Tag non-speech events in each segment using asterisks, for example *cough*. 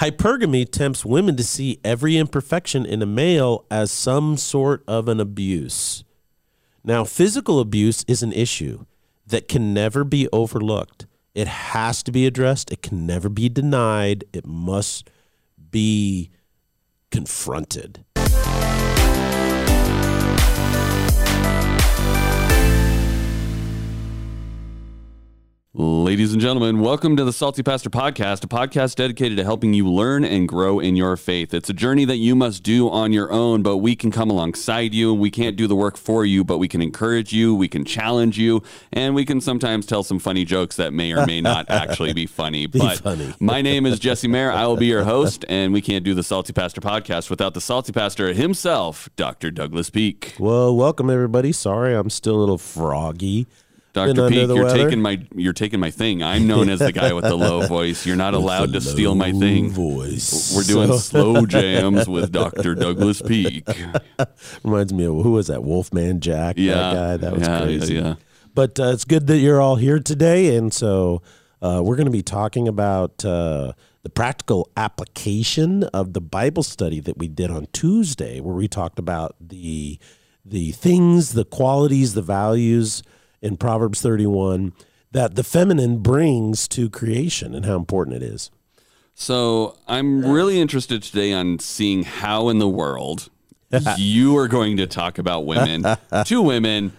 Hypergamy tempts women to see every imperfection in a male as some sort of an abuse. Now, physical abuse is an issue that can never be overlooked. It has to be addressed, it can never be denied, it must be confronted. Ladies and gentlemen, welcome to the Salty Pastor Podcast, a podcast dedicated to helping you learn and grow in your faith. It's a journey that you must do on your own, but we can come alongside you. We can't do the work for you, but we can encourage you, we can challenge you, and we can sometimes tell some funny jokes that may or may not actually be funny. *laughs* Be but funny. my name is Jesse Mayer. I will be your host, and we can't do the Salty Pastor Podcast without the Salty Pastor himself, Dr. Douglas Peak. Well, welcome everybody. Sorry, I'm still a little froggy. Dr. Peak, you're weather? taking my you're taking my thing. I'm known as the guy with the low *laughs* voice. You're not allowed to steal my thing. Voice. We're doing So- slow *laughs* jams with Dr. Douglas Peak. *laughs* reminds me of who was that? Wolfman Jack. Yeah, that guy. That was yeah, yeah, crazy. yeah. But uh, it's good that you're all here today, and so uh, we're going to be talking about uh, the practical application of the Bible study that we did on Tuesday, where we talked about the the things, the qualities, the values in Proverbs 31 that the feminine brings to creation and how important it is. So I'm really interested today on seeing how in the world *laughs* you are going to talk about women *laughs* to women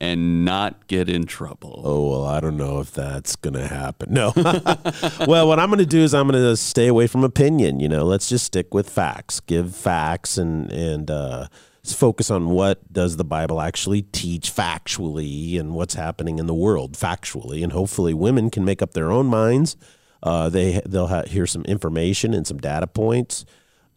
and not get in trouble. Oh, well, I don't know if that's going to happen. No. *laughs* well, what I'm going to do is I'm going to stay away from opinion. You know, let's just stick with facts, give facts and, and, uh, focus on what does the Bible actually teach factually and what's happening in the world factually. And hopefully women can make up their own minds. Uh, they, they'll ha- hear some information and some data points.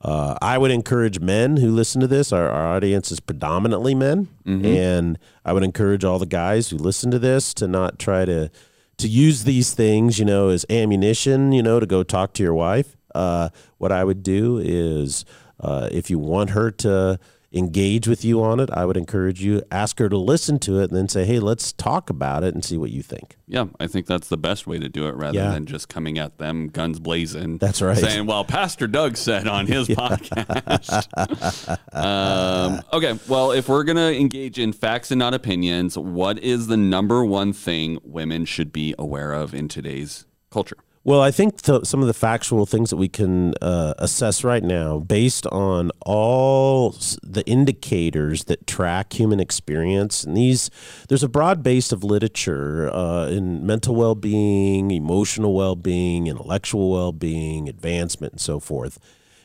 Uh, I would encourage men who listen to this. Our, our audience is predominantly men, and I would encourage all the guys who listen to this to not try to to use these things, you know, as ammunition, you know, to go talk to your wife. Uh, what I would do is, uh, if you want her to engage with you on it, I would encourage you ask her to listen to it, and then say, "Hey, let's talk about it and see what you think." Yeah, I think that's the best way to do it rather Yeah. than just coming at them guns blazing. That's right. Saying, well, Pastor Doug said on his *laughs* podcast. um, okay, well, if we're going to engage in facts and not opinions, what is the number one thing women should be aware of in today's culture? Well, I think th- some of the factual things that we can uh, assess right now, based on all the indicators that track human experience, and these, there's a broad base of literature uh, in mental well-being, emotional well-being, intellectual well-being, advancement, and so forth.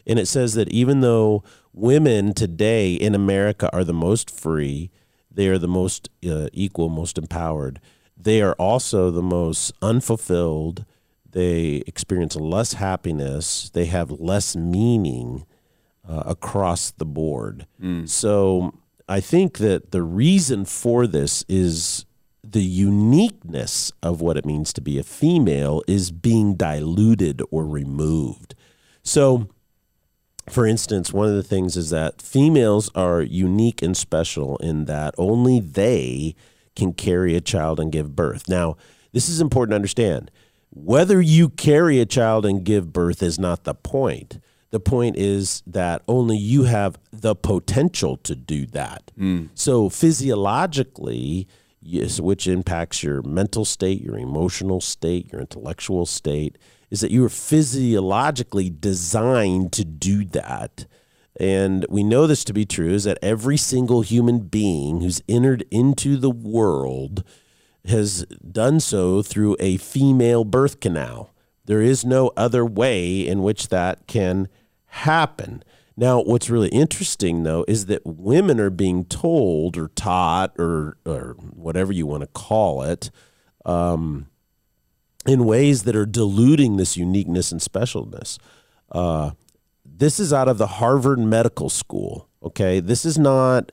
And it says that even though women today in America are the most free, they are the most uh, equal, most empowered. They are also the most unfulfilled. They experience less happiness. They have less meaning uh, across the board. So I think that the reason for this is the uniqueness of what it means to be a female is being diluted or removed. So, for instance, one of the things is that females are unique and special in that only they can carry a child and give birth. Now, this is important to understand. Whether you carry a child and give birth is not the point. The point is that only you have the potential to do that. Hmm. So, physiologically, yes, which impacts your mental state, your emotional state, your intellectual state, is that you are physiologically designed to do that. And we know this to be true is that every single human being who's entered into the world has done so through a female birth canal. There is no other way in which that can happen. Now, what's really interesting though is that women are being told or taught or or whatever you want to call it um, in ways that are diluting this uniqueness and specialness. Uh, this is out of the Harvard Medical School. Okay, this is not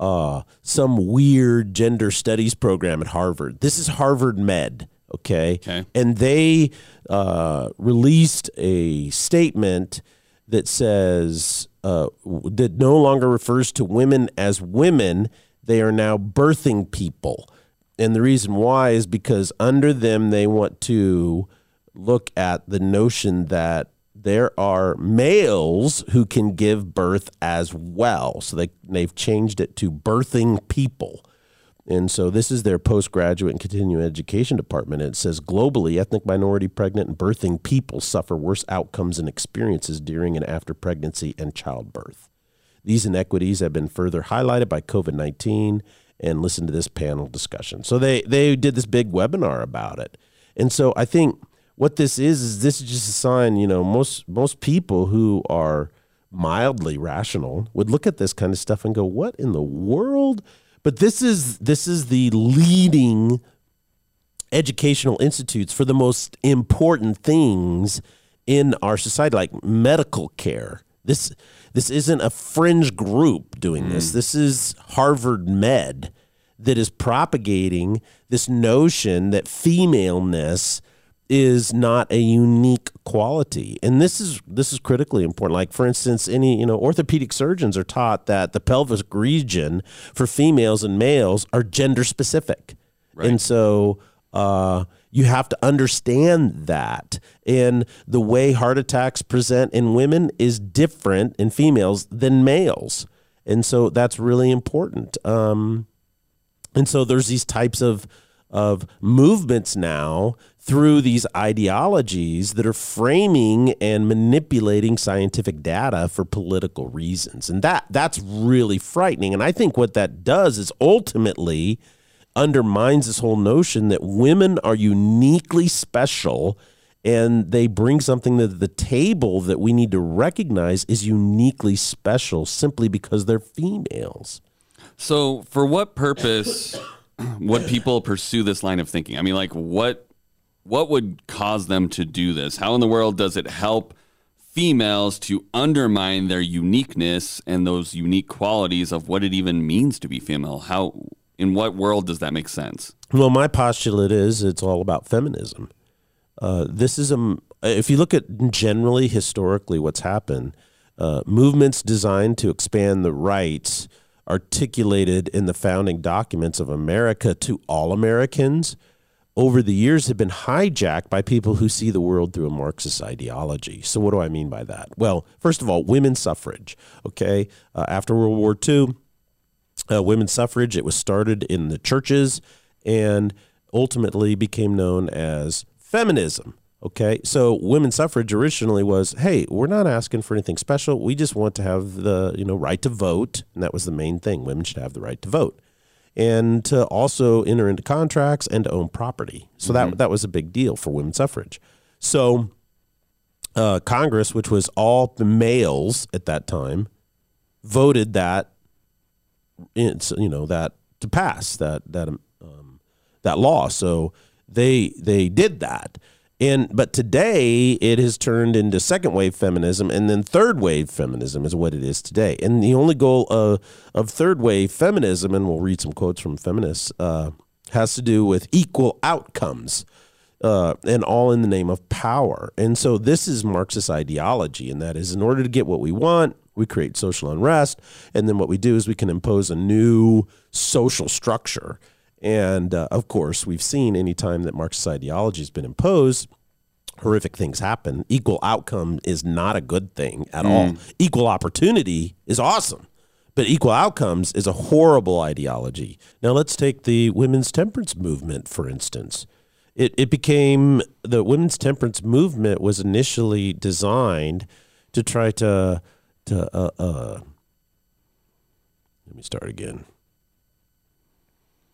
uh, some weird gender studies program at Harvard. This is Harvard Med. Okay, Okay. and they uh, released a statement that says uh, that no longer refers to women as women. They are now birthing people. And the reason why is because under them, they want to look at the notion that there are males who can give birth as well. So they, they've changed it to birthing people. And so this is their postgraduate and continuing education department. It says globally, ethnic minority pregnant and birthing people suffer worse outcomes and experiences during and after pregnancy and childbirth. These inequities have been further highlighted by COVID 19 and listen to this panel discussion. So they, they did this big webinar about it. And so I think what this is is this is just a sign, you know, most most people who are mildly rational would look at this kind of stuff and go, "What in the world?" But this is this is the leading educational institutes for the most important things in our society, like medical care. This this isn't a fringe group doing mm. this. This is Harvard Med that is propagating this notion that femaleness is not a unique quality. And this is this is critically important. Like for instance any you know orthopedic surgeons are taught that the pelvic region for females and males are gender specific. Right. and so uh, you have to understand that. And the way heart attacks present in women is different in females than males. And so that's really important. Um, and so there's these types of of movements now through these ideologies that are framing and manipulating scientific data for political reasons. And that that's really frightening. And I think what that does is ultimately undermines this whole notion that women are uniquely special and they bring something to the table that we need to recognize is uniquely special simply because they're females. So, for what purpose *clears throat* would people pursue this line of thinking? I mean, like what what would cause them to do this? How in the world does it help females to undermine their uniqueness and those unique qualities of what it even means to be female? How in what world does that make sense? Well, my postulate is it's all about feminism. Uh, this is a if you look at generally historically what's happened, uh, movements designed to expand the rights articulated in the founding documents of America to all Americans over the years have been hijacked by people who see the world through a Marxist ideology. So, what do I mean by that? Well, first of all, women's suffrage. Okay, uh, after World War II, uh, women's suffrage it was started in the churches and ultimately became known as feminism. Okay, so women's suffrage originally was, hey, we're not asking for anything special. We just want to have the you know right to vote, and that was the main thing. Women should have the right to vote and to also enter into contracts and to own property. So mm-hmm. that that was a big deal for women's suffrage. So uh, Congress, which was all the males at that time, voted that it's you know that to pass that that um, that law. So they they did that. And but today it has turned into second wave feminism, and then third wave feminism is what it is today. And the only goal of of third wave feminism, and we'll read some quotes from feminists, uh, has to do with equal outcomes, uh, and all in the name of power. And so this is Marxist ideology, and that is in order to get what we want, we create social unrest, and then what we do is we can impose a new social structure and uh, of course, we've seen any time that Marxist ideology has been imposed, horrific things happen. Equal outcome is not a good thing at mm. all. Equal opportunity is awesome, but equal outcomes is a horrible ideology. Now, let's take the women's temperance movement, for instance. It, it became the women's temperance movement was initially designed to try to to uh, uh, let me start again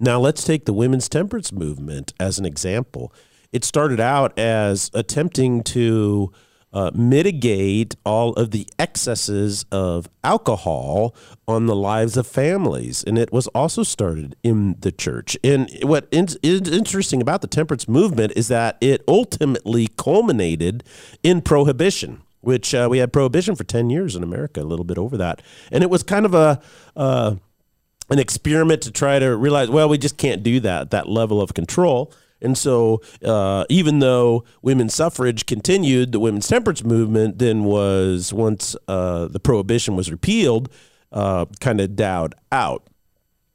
now, let's take the women's temperance movement as an example. It started out as attempting to uh, mitigate all of the excesses of alcohol on the lives of families. And it was also started in the church. And what is interesting about the temperance movement is that it ultimately culminated in prohibition. Which uh, we had prohibition for 10 years in America, a little bit over that. And it was kind of a, uh, an experiment to try to realize, well, we just can't do that, that level of control. And so, uh, even though women's suffrage continued, the women's temperance movement then was, once uh, the prohibition was repealed, uh, kind of died out.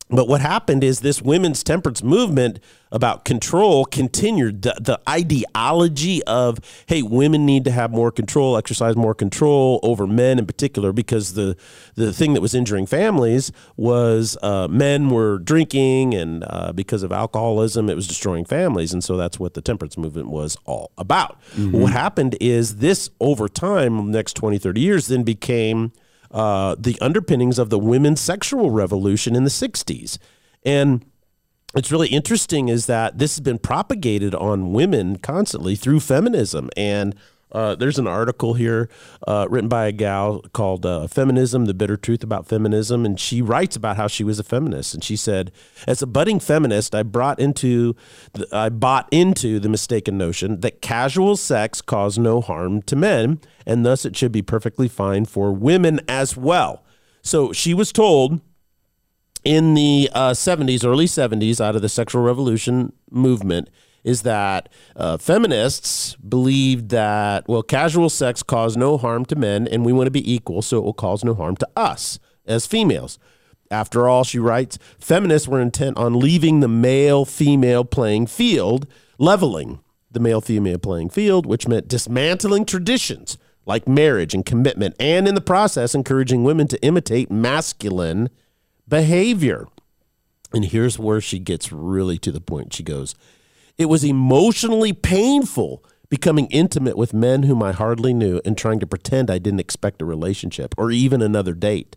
But what happened is this women's temperance movement about control continued. The, the ideology of, hey, women need to have more control, exercise more control over men in particular, because the, the thing that was injuring families was uh, men were drinking, and uh, because of alcoholism, it was destroying families. And so that's what the temperance movement was all about. What happened is this, over time, the next 20, 30 years, then became uh, the underpinnings of the women's sexual revolution in the 60s. And it's really interesting is that this has been propagated on women constantly through feminism. And uh, there's an article here uh, written by a gal called uh, Feminism, The Bitter Truth About Feminism. And she writes about how she was a feminist. And she said, As a budding feminist, I brought into the, I bought into the mistaken notion that casual sex caused no harm to men, and thus it should be perfectly fine for women as well. So she was told in the uh, 70s, early 70s, out of the sexual revolution movement, is that uh, feminists believed that, well, casual sex caused no harm to men and we want to be equal, so it will cause no harm to us as females. After all, she writes, feminists were intent on leaving the male female playing field, leveling the male female playing field, which meant dismantling traditions like marriage and commitment, and in the process, encouraging women to imitate masculine behavior. And here's where she gets really to the point. She goes, It was emotionally painful becoming intimate with men whom I hardly knew and trying to pretend I didn't expect a relationship or even another date.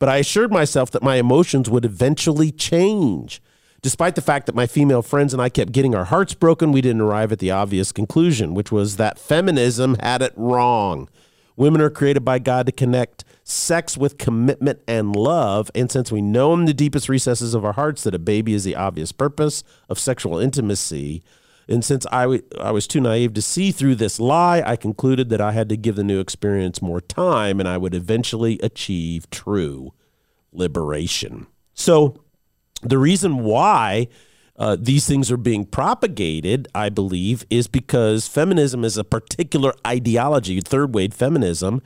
But I assured myself that my emotions would eventually change. Despite the fact that my female friends and I kept getting our hearts broken, we didn't arrive at the obvious conclusion, which was that feminism had it wrong. Women are created by God to connect sex with commitment and love. And since we know in the deepest recesses of our hearts that a baby is the obvious purpose of sexual intimacy, and since I, w- I was too naive to see through this lie, I concluded that I had to give the new experience more time and I would eventually achieve true liberation. So, the reason why uh, these things are being propagated, I believe, is because feminism is a particular ideology, third wave feminism,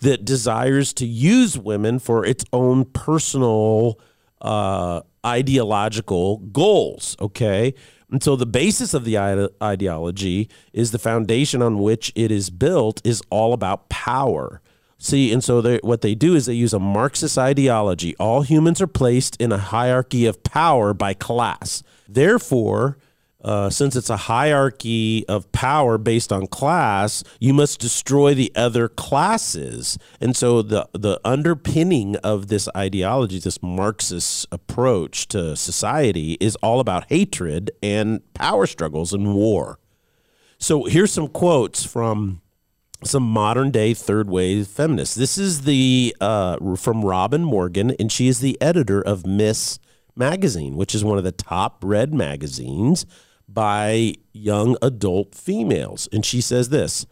that desires to use women for its own personal uh, ideological goals. Okay. And so the basis of the ide- ideology is the foundation on which it is built is all about power. See, and so they, what they do is they use a Marxist ideology. All humans are placed in a hierarchy of power by class. Therefore, uh, since it's a hierarchy of power based on class, you must destroy the other classes. And so the the underpinning of this ideology, this Marxist approach to society, is all about hatred and power struggles and war. So here's some quotes from some modern day third wave feminists. This is the uh, from Robin Morgan, and she is the editor of Ms. Magazine, which is one of the top read magazines by young adult females. And she says this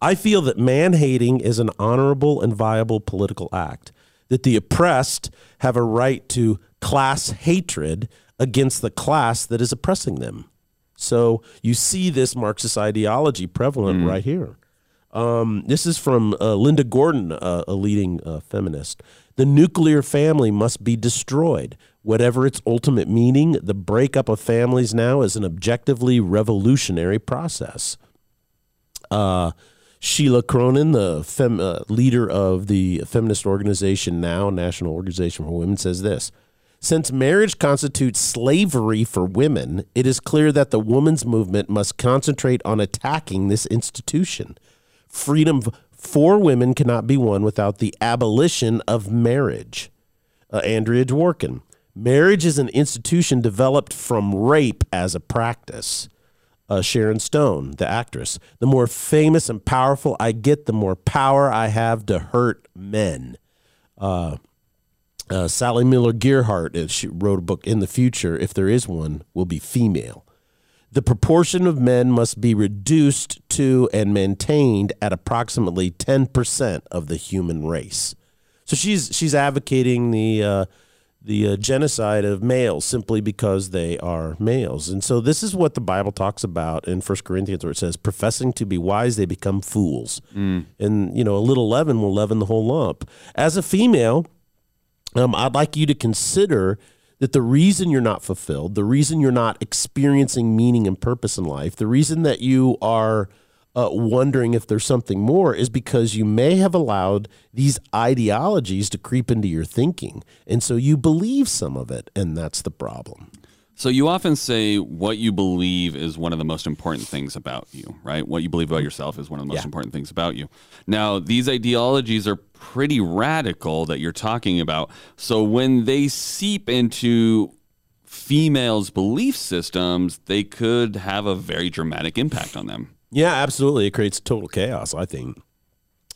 I feel that man hating is an honorable and viable political act, that the oppressed have a right to class hatred against the class that is oppressing them. So you see this Marxist ideology prevalent right here. Um, this is from uh, Linda Gordon, uh, a leading uh, feminist. The nuclear family must be destroyed. Whatever its ultimate meaning, the breakup of families now is an objectively revolutionary process. Uh, Sheila Cronan, the fem, uh, leader of the feminist organization Now, National Organization for Women, says this. Since marriage constitutes slavery for women, it is clear that the women's movement must concentrate on attacking this institution. Freedom for women cannot be won without the abolition of marriage. Uh, Andrea Dworkin. Marriage is an institution developed from rape as a practice. Uh, Sharon Stone, the actress. The more famous and powerful I get, the more power I have to hurt men. Uh, uh, Sally Miller Gearhart, she wrote a book, In the Future, if there is one, will be female. The proportion of men must be reduced to and maintained at approximately 10% of the human race. So she's she's advocating the uh, the uh, genocide of males simply because they are males. And so this is what the Bible talks about in 1 Corinthians where it says professing to be wise they become fools. And you know a little leaven will leaven the whole lump. As a female, um, I'd like you to consider that the reason you're not fulfilled, the reason you're not experiencing meaning and purpose in life, the reason that you are uh, wondering if there's something more is because you may have allowed these ideologies to creep into your thinking. And so you believe some of it, and that's the problem. So you often say what you believe is one of the most important things about you, right? What you believe about yourself is one of the most Yeah. important things about you. Now, these ideologies are pretty radical that you're talking about. So when they seep into females' belief systems, they could have a very dramatic impact on them. Yeah, absolutely. It creates total chaos, I think.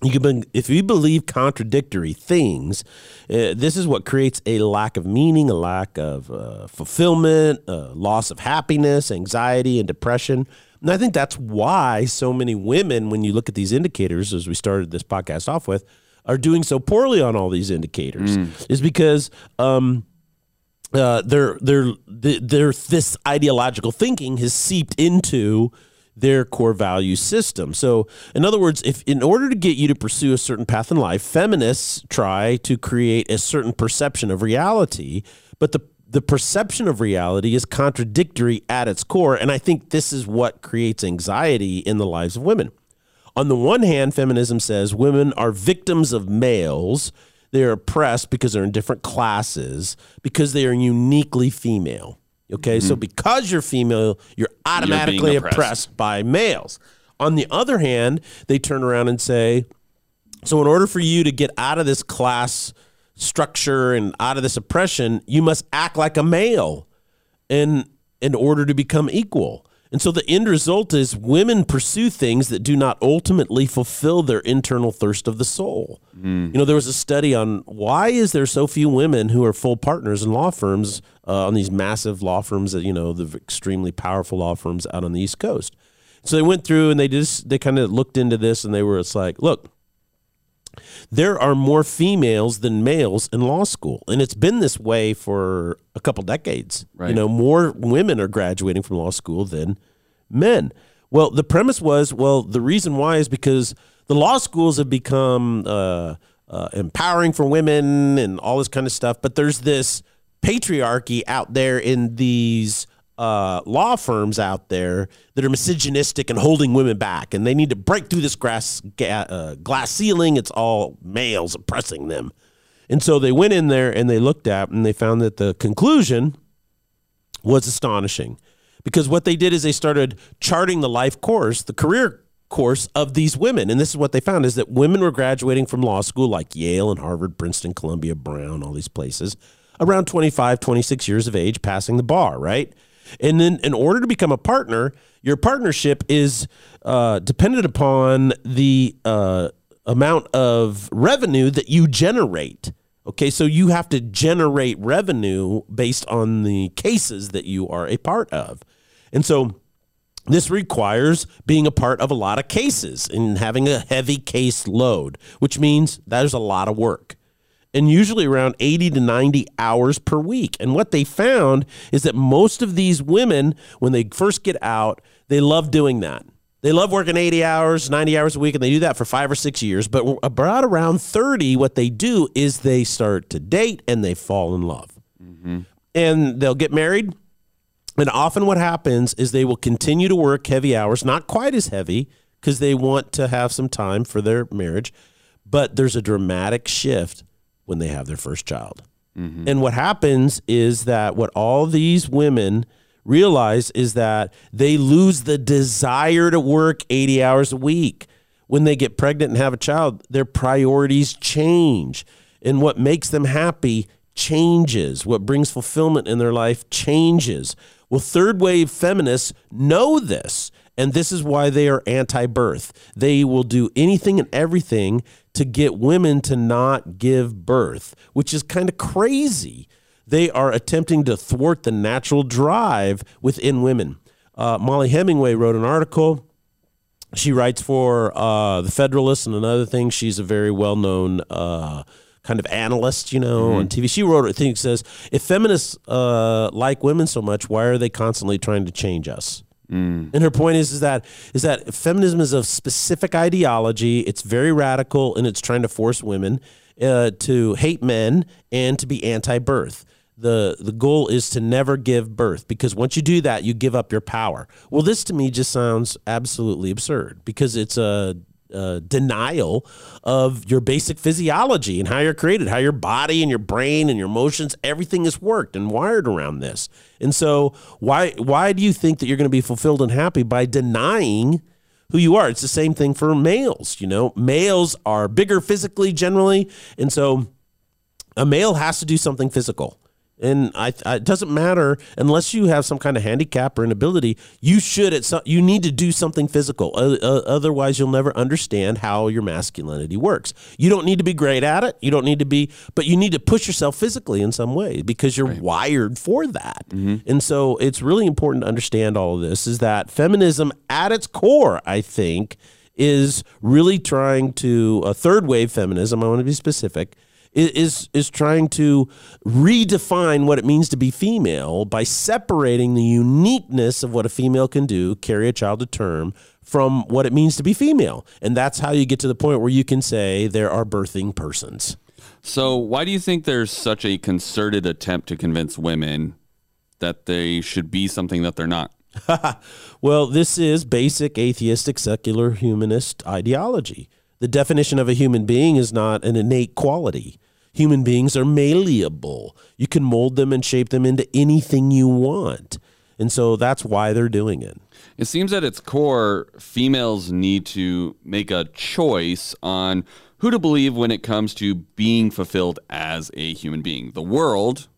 You can, be- if you believe contradictory things, uh, this is what creates a lack of meaning, a lack of uh, fulfillment, uh, loss of happiness, anxiety, and depression. And I think that's why so many women, when you look at these indicators, as we started this podcast off with, are doing so poorly on all these indicators, is because um, uh, their their their this ideological thinking has seeped into their core value system. So, in other words, if in order to get you to pursue a certain path in life, feminists try to create a certain perception of reality, but the the perception of reality is contradictory at its core, and I think this is what creates anxiety in the lives of women. On the one hand, feminism says women are victims of males. They're oppressed because they're in different classes, because they are uniquely female. Okay, so mm-hmm. because you're female, you're automatically oppressed. oppressed by males. On the other hand, they turn around and say, so, in order for you to get out of this class structure and out of this oppression, you must act like a male in in order to become equal. And so the end result is women pursue things that do not ultimately fulfill their internal thirst of the soul. You know, there was a study on why is there so few women who are full partners in law firms uh, on these massive law firms that you know the extremely powerful law firms out on the East Coast. So they went through and they just they kind of looked into this and they were it's like, look, there are more females than males in law school and it's been this way for a couple decades Right. you know more women are graduating from law school than men well the premise was well the reason why is because the law schools have become uh, uh, empowering for women and all this kind of stuff but there's this patriarchy out there in these uh, law firms out there that are misogynistic and holding women back, and they need to break through this grass, ga- uh, glass ceiling. It's all males oppressing them. And so they went in there and they looked at and they found that the conclusion was astonishing because what they did is they started charting the life course, the career course of these women. And this is what they found is that women were graduating from law school like Yale and Harvard, Princeton, Columbia, Brown, all these places around 25, 26 years of age, passing the bar, right? And then in order to become a partner, your partnership is uh, dependent upon the uh, amount of revenue that you generate. Okay, so you have to generate revenue based on the cases that you are a part of. And so this requires being a part of a lot of cases and having a heavy case load, which means there's a lot of work. And usually around 80 to 90 hours per week. And what they found is that most of these women, when they first get out, they love doing that. They love working 80 hours, 90 hours a week, and they do that for five or six years. But about around 30, what they do is they start to date and they fall in love. Mm-hmm. And they'll get married. And often what happens is they will continue to work heavy hours, not quite as heavy because they want to have some time for their marriage, but there's a dramatic shift when they have their first child. Mm-hmm. And what happens is that what all these women realize is that they lose the desire to work 80 hours a week. When they get pregnant and have a child, their priorities change. And what makes them happy changes. What brings fulfillment in their life changes. Well, third wave feminists know this, and this is why they are anti birth. They will do anything and everything to get women to not give birth, which is kind of crazy. They are attempting to thwart the natural drive within women. Uh, Mollie Hemingway wrote an article she writes for uh, the Federalist and another thing. She's a very well known uh, kind of analyst, you know, on TV. She wrote a thing that says, if feminists uh, like women so much, why are they constantly trying to change us? And her point is, is that is that feminism is a specific ideology. It's very radical, and it's trying to force women uh, to hate men and to be anti-birth. the the goal is to never give birth because once you do that you give up your power well this to me just sounds absolutely absurd because it's a, a denial of your basic physiology and how you're created how your body and your brain and your emotions everything is worked and wired around this. And so why why do you think that you're going to be fulfilled and happy? By denying who you are. It's the same thing for males you know? Males are bigger physically generally and so a male has to do something physical and I, I, it doesn't matter unless you have some kind of handicap or inability. You should at some, you need to do something physical. Uh, uh, otherwise, you'll never understand how your masculinity works. You don't need to be great at it. You don't need to be, but you need to push yourself physically in some way because you're right. wired for that. Mm-hmm. And so, it's really important to understand all of this. Is that feminism at its core? I think is really trying to a third wave feminism. I want to be specific is is trying to redefine what it means to be female by separating the uniqueness of what a female can do, carry a child to term, from what it means to be female. And that's how you get to the point where you can say there are birthing persons. So, why do you think there's such a concerted attempt to convince women that they should be something that they're not? *laughs* well, this is basic atheistic secular humanist ideology. The definition of a human being is not an innate quality. Human beings are malleable. You can mold them and shape them into anything you want. And so that's why they're doing it. It seems at its core, females need to make a choice on who to believe when it comes to being fulfilled as a human being the world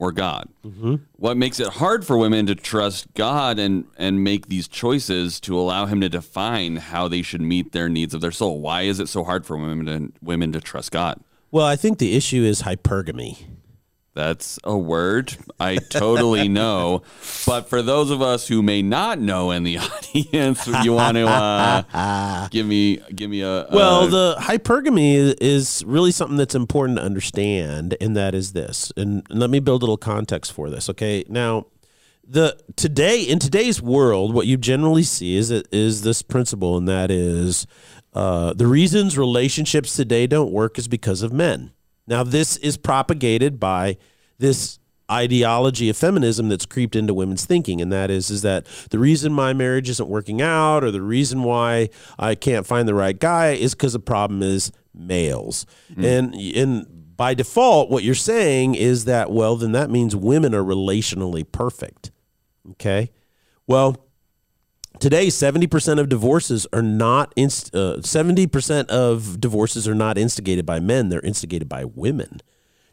or God. Mm-hmm. What makes it hard for women to trust God and, and make these choices to allow Him to define how they should meet their needs of their soul? Why is it so hard for women to, women to trust God? Well, I think the issue is hypergamy. That's a word I totally *laughs* know. But for those of us who may not know in the *laughs* audience, you want to uh, give me give me a, a well. The hypergamy is really something that's important to understand, and that is this. And let me build a little context for this. Okay, now the today in today's world, what you generally see is is this principle, and that is uh, the reasons relationships today don't work is because of men. Now, this is propagated by this ideology of feminism that's creeped into women's thinking and that is is that the reason my marriage isn't working out or the reason why I can't find the right guy is because the problem is males. Mm. And and by default what you're saying is that well then that means women are relationally perfect. Okay? Well, today 70% of divorces are not inst- uh, 70% of divorces are not instigated by men they're instigated by women.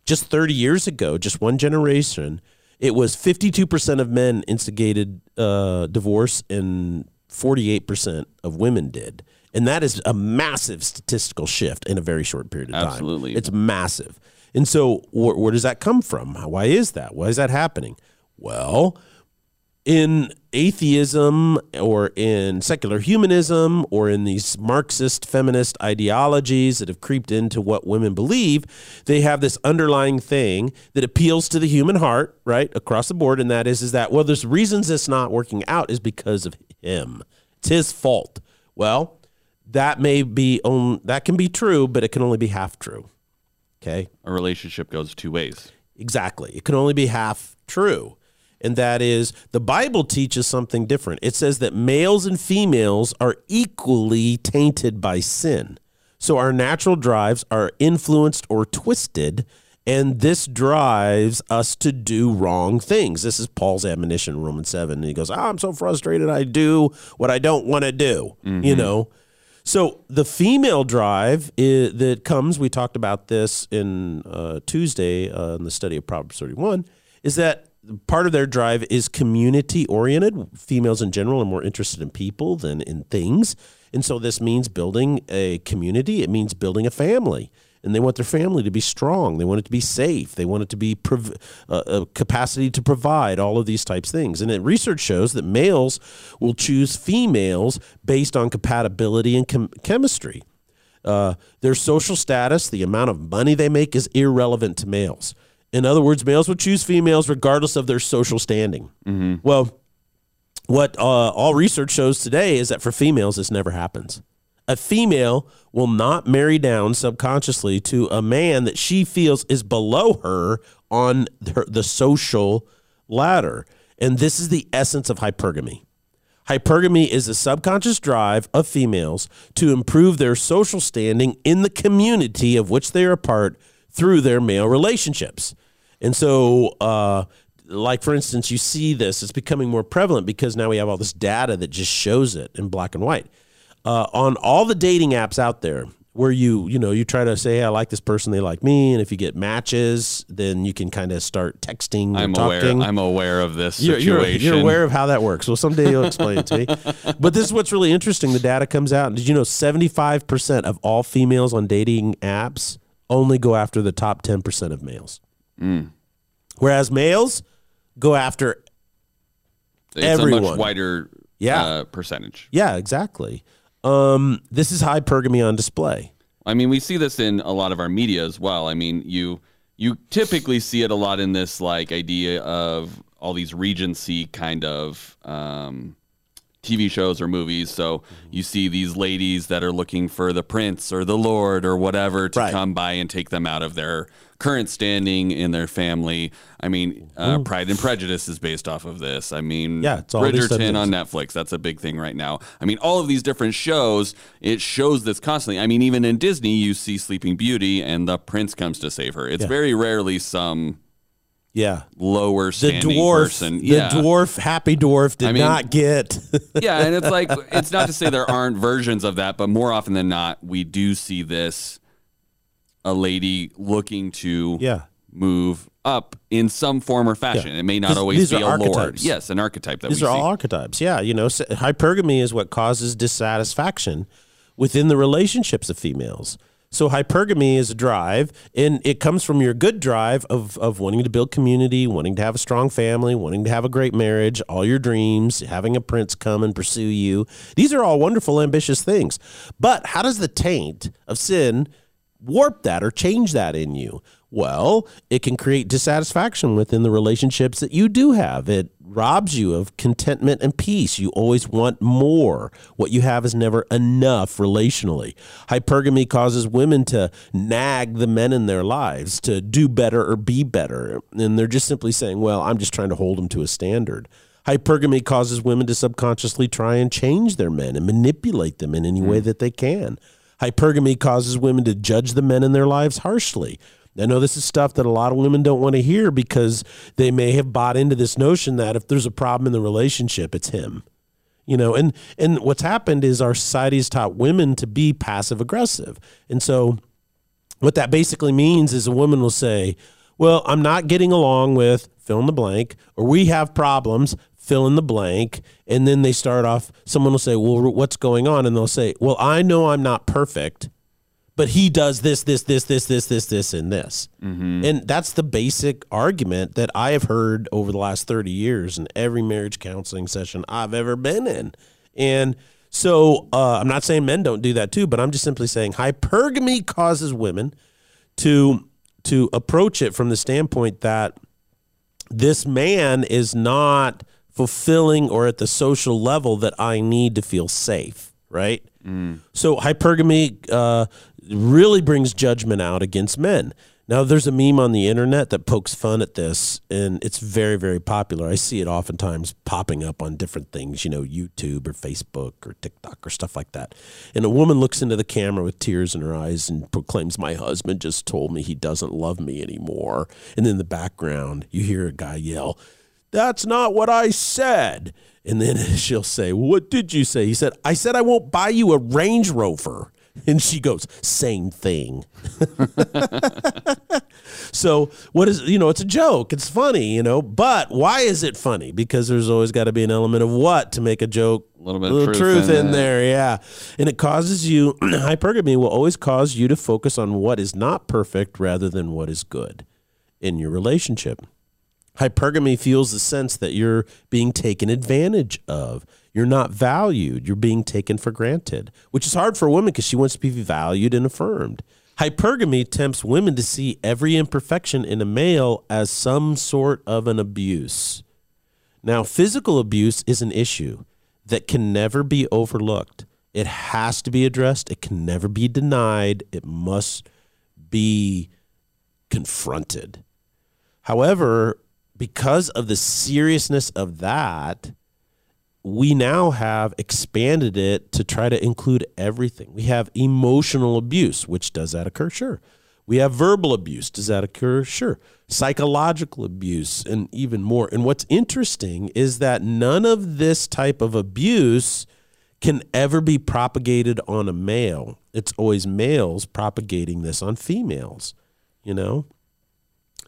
Just 30 years ago just one generation it was 52% of men instigated uh, divorce and 48% of women did. And that is a massive statistical shift in a very short period of time. Absolutely. It's massive. And so wh- where does that come from? Why is that? Why is that happening? Well in atheism or in secular humanism or in these Marxist feminist ideologies that have creeped into what women believe, they have this underlying thing that appeals to the human heart, right, across the board, and that is is that well, there's reasons it's not working out is because of him. It's his fault. Well, that may be on that can be true, but it can only be half true. Okay? A relationship goes two ways. Exactly. It can only be half true and that is the Bible teaches something different. It says that males and females are equally tainted by sin. So our natural drives are influenced or twisted, and this drives us to do wrong things. This is Paul's admonition in Romans 7. And he goes, oh, I'm so frustrated, I do what I don't want to do, mm-hmm. you know? So the female drive is, that comes, we talked about this in uh, Tuesday uh, in the study of Proverbs 31, is that part of their drive is community oriented. Females in general are more interested in people than in things. And so this means building a community, it means building a family. And they want their family to be strong. They want it to be safe. They want it to be prov- uh, a capacity to provide all of these types of things. And research shows that males will choose females based on compatibility and chem- chemistry. Uh, their social status, the amount of money they make, is irrelevant to males. In other words, males will choose females regardless of their social standing. Mm-hmm. Well, what uh, all research shows today is that for females, this never happens. A female will not marry down subconsciously to a man that she feels is below her on the, the social ladder. And this is the essence of hypergamy. Hypergamy is a subconscious drive of females to improve their social standing in the community of which they are a part through their male relationships. And so, uh, like for instance, you see this, it's becoming more prevalent because now we have all this data that just shows it in black and white. Uh, on all the dating apps out there, where you you know you try to say hey, I like this person they like me and if you get matches then you can kind of start texting I'm talking. aware. I'm aware of this You're, you're, situation. you're aware of how that works. Well, someday you'll explain it to me. *laughs* But this is what's really interesting. The data comes out. Did you know 75% of all females on dating apps only go after the top 10% of males? Mm. Whereas males go after, it's a everyone. much wider Yeah. uh, percentage. yeah, exactly. Um, this is hypergamy on display. I mean, we see this in a lot of our media as well. I mean, you you typically see it a lot in this like idea of all these regency kind of um, TV shows or movies. So you see these ladies that are looking for the prince or the lord or whatever to Right. come by and take them out of their current standing in their family. I mean, uh, Pride and Prejudice is based off of this. I mean, Yeah, it's all Bridgerton on Netflix. That's a big thing right now. I mean, all of these different shows, it shows this constantly. I mean, even in Disney, you see Sleeping Beauty and the prince comes to save her. It's Yeah. very rarely some Yeah. lower The dwarf, person. the dwarf, happy dwarf did I mean- not get. *laughs* yeah, and it's like *laughs* it's not to say there aren't versions of that, but more often than not, we do see this a lady looking to yeah. move up in some form or fashion. Yeah. It may not These- always these be are a lord. archetypes. Yes, an archetype that These we are see. all archetypes. Yeah, you know, hypergamy is what causes dissatisfaction within the relationships of females. So hypergamy is a drive, and it comes from your good drive of of wanting to build community, wanting to have a strong family, wanting to have a great marriage, all your dreams, having a prince come and pursue you. These are all wonderful, ambitious things. But how does the taint of sin warp that or change that in you? Well, it can create dissatisfaction within the relationships that you do have. It robs you of contentment and peace. You always want more. What you have is never enough relationally. Hypergamy causes women to nag the men in their lives to do better or be better. And they're just simply saying, well, I'm just trying to hold them to a standard. Hypergamy causes women to subconsciously try and change their men and manipulate them in any way hmm. that they can. Hypergamy causes women to judge the men in their lives harshly. I know this is stuff that a lot of women don't want to hear because they may have bought into this notion that if there's a problem in the relationship, it's him. You know, and and what's happened is our society has taught women to be passive aggressive. And so what that basically means is a woman will say, Well, I'm not getting along with fill in the blank, or we have problems, fill in the blank. And then they start off, someone will say, Well, what's going on? And they'll say, Well, I know I'm not perfect, but he does this, this, this, this, this, this, this, and this. And that's the basic argument that I have heard over the last 30 years in every marriage counseling session I've ever been in. And so uh, I'm not saying men don't do that too, but I'm just simply saying hypergamy causes women to to approach it from the standpoint that this man is not fulfilling or at the social level that I need to feel safe, right? So hypergamy uh, really brings judgment out against men. Now, there's a meme on the internet that pokes fun at this, and it's very, very popular. I see it oftentimes popping up on different things, you know, YouTube or Facebook or TikTok or stuff like that. And a woman looks into the camera with tears in her eyes and proclaims, My husband just told me he doesn't love me anymore. And in the background, you hear a guy yell, That's not what I said. And then *laughs* she'll say, What did you say? He said, I said I won't buy you a Range Rover. *laughs* And she goes, Same thing. *laughs* so, what is, you know, it's a joke. It's funny, you know, but why is it funny? Because there's always got to be an element of what to make a joke. A little bit of truth truth in in there, yeah. And it causes you, *clears throat* hypergamy will always cause you to focus on what is not perfect rather than what is good in your relationship. Hypergamy feels the sense that you're being taken advantage of. You're not valued. You're being taken for granted, which is hard for a woman because she wants to be valued and affirmed. Hypergamy tempts women to see every imperfection in a male as some sort of an abuse. Now, physical abuse is an issue that can never be overlooked. It has to be addressed. It can never be denied. It must be confronted. However, because of the seriousness of that, we now have expanded it to try to include everything. We have emotional abuse, which does that occur? Sure. We have verbal abuse. Does that occur? Sure. Psychological abuse and even more. And what's interesting is that none of this type of abuse can ever be propagated on a male. It's always males propagating this on females, you know?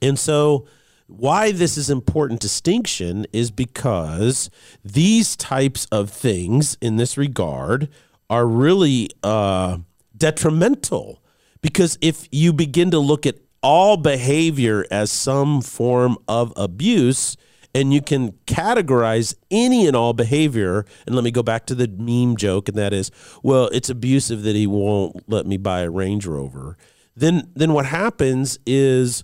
And so, why this is important distinction is because these types of things in this regard are really uh, detrimental. Because if you begin to look at all behavior as some form of abuse, and you can categorize any and all behavior. And let me go back to the meme joke, and that is, well, it's abusive that he won't let me buy a Range Rover. Then, then what happens is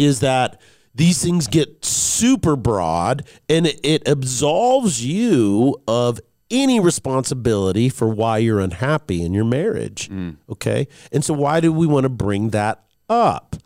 is that these things get super broad and it, it absolves you of any responsibility for why you're unhappy in your marriage. Mm. Okay. And so, why do we want to bring that up?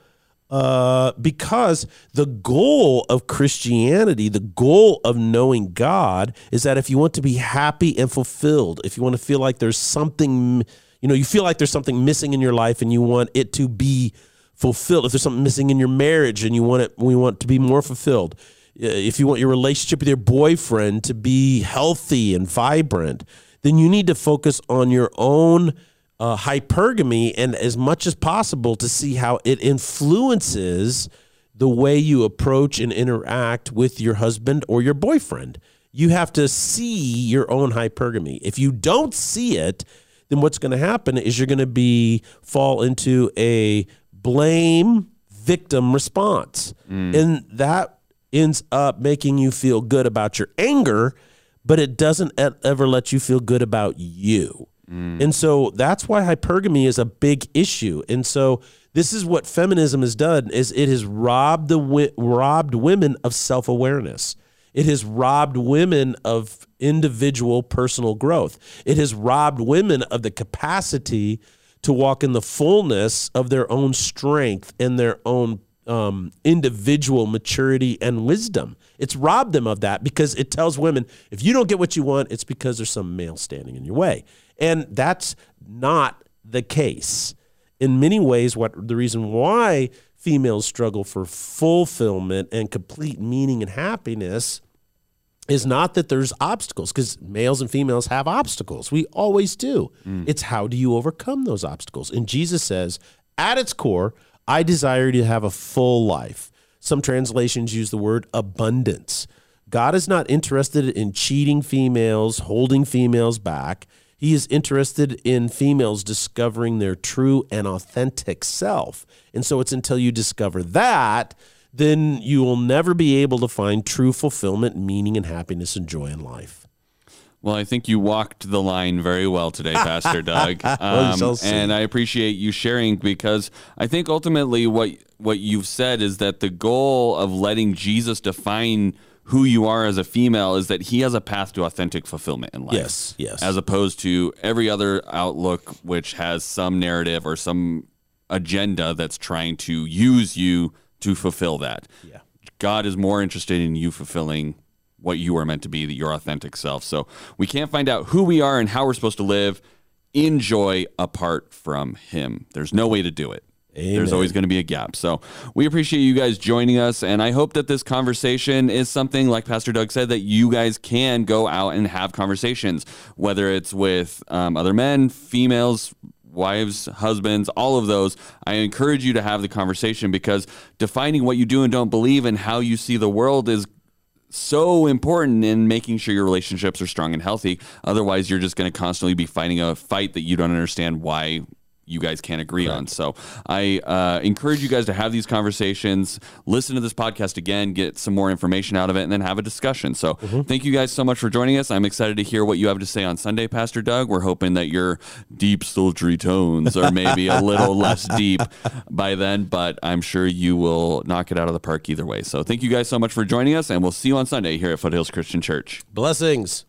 Uh, because the goal of Christianity, the goal of knowing God, is that if you want to be happy and fulfilled, if you want to feel like there's something, you know, you feel like there's something missing in your life and you want it to be fulfilled, if there's something missing in your marriage and you want it, we want to be more fulfilled. If you want your relationship with your boyfriend to be healthy and vibrant, then you need to focus on your own uh, hypergamy and as much as possible to see how it influences the way you approach and interact with your husband or your boyfriend. You have to see your own hypergamy. If you don't see it, then what's going to happen is you're going to be fall into a blame victim response. Mm. And that ends up making you feel good about your anger, but it doesn't ever let you feel good about you. Mm. And so that's why hypergamy is a big issue. And so this is what feminism has done is it has robbed the robbed women of self-awareness. It has robbed women of individual personal growth. It has robbed women of the capacity to walk in the fullness of their own strength and their own um, individual maturity and wisdom. It's robbed them of that because it tells women if you don't get what you want, it's because there's some male standing in your way. And that's not the case. In many ways, what the reason why females struggle for fulfillment and complete meaning and happiness is not that there's obstacles because males and females have obstacles. We always do. Mm. It's how do you overcome those obstacles? And Jesus says, at its core, I desire to have a full life. Some translations use the word abundance. God is not interested in cheating females, holding females back. He is interested in females discovering their true and authentic self. And so it's until you discover that then you will never be able to find true fulfillment, meaning, and happiness and joy in life. Well, I think you walked the line very well today, Pastor *laughs* Doug. Um, well, and I appreciate you sharing because I think ultimately what what you've said is that the goal of letting Jesus define who you are as a female is that he has a path to authentic fulfillment in life. Yes, yes. As opposed to every other outlook which has some narrative or some agenda that's trying to use you to fulfill that. Yeah. God is more interested in you fulfilling what you are meant to be, that your authentic self. So we can't find out who we are and how we're supposed to live in joy apart from Him. There's no way to do it. Amen. There's always going to be a gap. So we appreciate you guys joining us. And I hope that this conversation is something, like Pastor Doug said, that you guys can go out and have conversations, whether it's with um, other men, females, wives, husbands, all of those, I encourage you to have the conversation because defining what you do and don't believe and how you see the world is so important in making sure your relationships are strong and healthy. Otherwise, you're just going to constantly be fighting a fight that you don't understand why you guys can't agree on. So I uh, encourage you guys to have these conversations, listen to this podcast again, get some more information out of it, and then have a discussion. So mm-hmm. thank you guys so much for joining us. I'm excited to hear what you have to say on Sunday, Pastor Doug. We're hoping that your deep, sultry tones are maybe a little *laughs* less deep by then, but I'm sure you will knock it out of the park either way. So thank you guys so much for joining us, and we'll see you on Sunday here at Foothills Christian Church. Blessings.